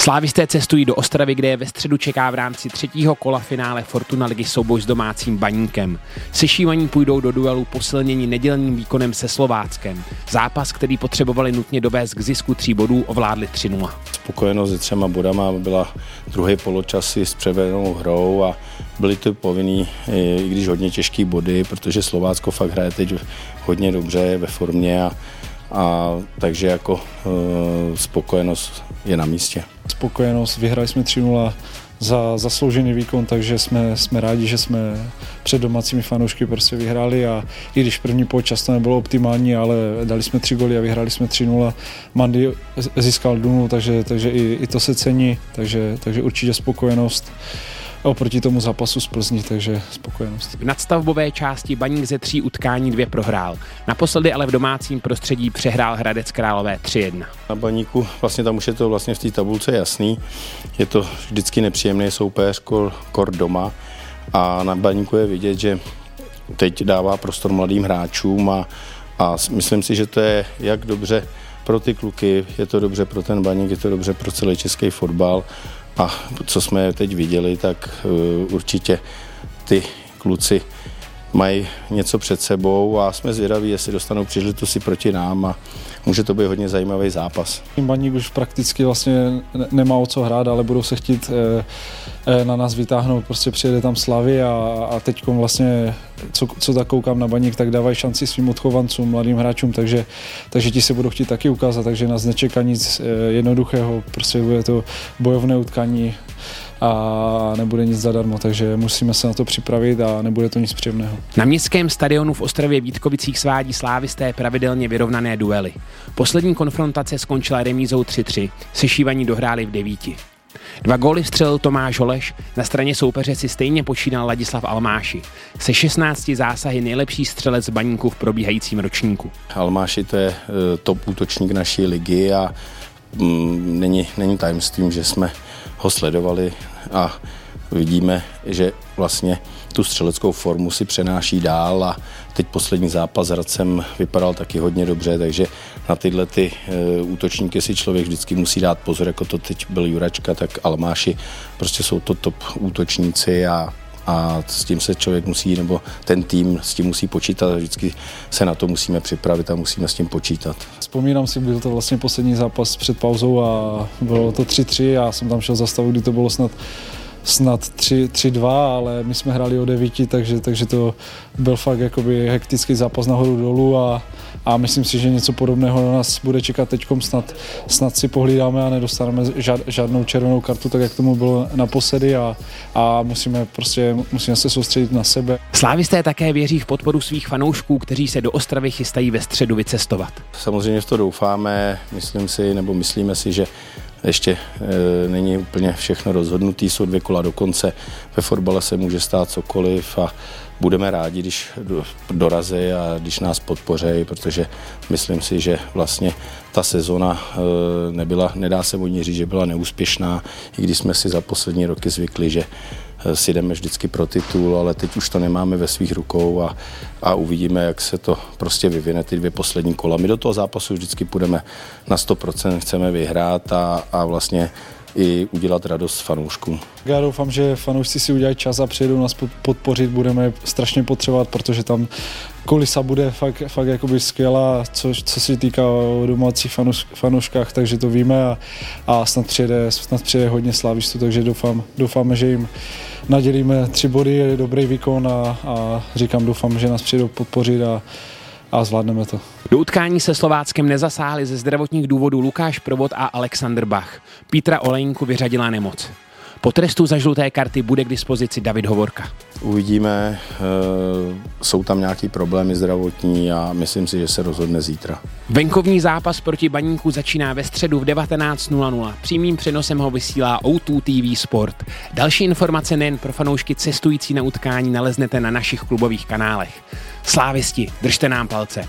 Slávisté cestují do Ostravy, kde je ve středu čeká v rámci třetího kola finále Fortuna ligy souboj s domácím baníkem. Sešívaní půjdou do duelu posilnění nedělním výkonem se Slováckem. Zápas, který potřebovali nutně dovést k zisku tří bodů, ovládli 3-0. Spokojenost se třema bodama byla druhý poločasy s převedenou hrou a byly to povinný, i když hodně těžký body, protože Slovácko fakt hraje teď hodně dobře, ve formě a a takže jako e, spokojenost je na místě. Spokojenost, vyhrali jsme 3-0 za zasloužený výkon, takže jsme, jsme rádi, že jsme před domácími fanoušky prostě vyhráli a i když první počas to nebylo optimální, ale dali jsme tři goly a vyhráli jsme 3-0. Mandy získal Dunu, takže, takže i, i to se cení, takže, takže určitě spokojenost oproti tomu zápasu z Plzni, takže spokojenost. V nadstavbové části Baník ze tří utkání dvě prohrál. Naposledy ale v domácím prostředí přehrál Hradec Králové 3-1. Na Baníku vlastně tam už je to vlastně v té tabulce jasný. Je to vždycky nepříjemný soupeř, kor, kor doma a na Baníku je vidět, že teď dává prostor mladým hráčům a, a myslím si, že to je jak dobře pro ty kluky, je to dobře pro ten baník, je to dobře pro celý český fotbal a co jsme teď viděli, tak uh, určitě ty kluci mají něco před sebou a jsme zvědaví, jestli dostanou příležitosti proti nám a může to být hodně zajímavý zápas. Baník už prakticky vlastně nemá o co hrát, ale budou se chtít eh, eh, na nás vytáhnout, prostě přijede tam Slavy a, a teď vlastně, co, co tak koukám na Baník, tak dávají šanci svým odchovancům, mladým hráčům, takže, takže ti se budou chtít taky ukázat, takže nás nečeká nic eh, jednoduchého, prostě bude to bojovné utkání, a nebude nic zadarmo, takže musíme se na to připravit a nebude to nic příjemného. Na městském stadionu v Ostravě Vítkovicích svádí slávisté pravidelně vyrovnané duely. Poslední konfrontace skončila remízou 3-3, sešívaní dohráli v devíti. Dva góly střelil Tomáš Holeš, na straně soupeře si stejně počínal Ladislav Almáši. Se 16 zásahy nejlepší střelec baníku v probíhajícím ročníku. Almáši to je eh, top útočník naší ligy a mm, není, není tajemstvím, že jsme ho sledovali a vidíme, že vlastně tu střeleckou formu si přenáší dál a teď poslední zápas s Hradcem vypadal taky hodně dobře, takže na tyhle ty e, útočníky si člověk vždycky musí dát pozor, jako to teď byl Juračka, tak Almáši, prostě jsou to top útočníci a a s tím se člověk musí, nebo ten tým s tím musí počítat a vždycky se na to musíme připravit a musíme s tím počítat. Vzpomínám si, byl to vlastně poslední zápas před pauzou a bylo to 3-3, já jsem tam šel za stavu, kdy to bylo snad snad 3-2, ale my jsme hráli o 9, takže, takže to byl fakt jakoby hektický zápas nahoru dolů a, a myslím si, že něco podobného na nás bude čekat teď. Snad, snad si pohlídáme a nedostaneme žád, žádnou červenou kartu, tak jak tomu bylo naposledy a, a musíme prostě musíme se soustředit na sebe. Slávisté také věří v podporu svých fanoušků, kteří se do Ostravy chystají ve středu vycestovat. Samozřejmě v to doufáme, myslím si, nebo myslíme si, že ještě e, není úplně všechno rozhodnutý, jsou dvě kola do konce. Ve fotbale se může stát cokoliv a budeme rádi, když dorazí a když nás podpořejí, protože myslím si, že vlastně ta sezona e, nebyla, nedá se o ní říct, že byla neúspěšná, i když jsme si za poslední roky zvykli, že si jdeme vždycky pro titul, ale teď už to nemáme ve svých rukou a, a uvidíme, jak se to prostě vyvine ty dvě poslední kola. My do toho zápasu vždycky půjdeme na 100%, chceme vyhrát a, a vlastně i udělat radost fanouškům. Já doufám, že fanoušci si udělají čas a přijedou nás podpořit, budeme strašně potřebovat, protože tam kolisa bude fakt, fakt jakoby skvělá, co, co se týká o domácích fanouš, fanouškách, takže to víme a, a snad, přijede, snad přijede hodně slávistů, takže doufám, doufáme, že jim nadělíme tři body, je dobrý výkon a, a říkám, doufám, že nás přijedou podpořit a, a zvládneme to. Do utkání se Slováckem nezasáhli ze zdravotních důvodů Lukáš Provod a Alexander Bach. Pítra Olejnku vyřadila nemoc. Po trestu za žluté karty bude k dispozici David Hovorka. Uvidíme, eh, jsou tam nějaký problémy zdravotní a myslím si, že se rozhodne zítra. Venkovní zápas proti Baníku začíná ve středu v 19.00. Přímým přenosem ho vysílá O2 TV Sport. Další informace nejen pro fanoušky cestující na utkání naleznete na našich klubových kanálech. Slávisti, držte nám palce.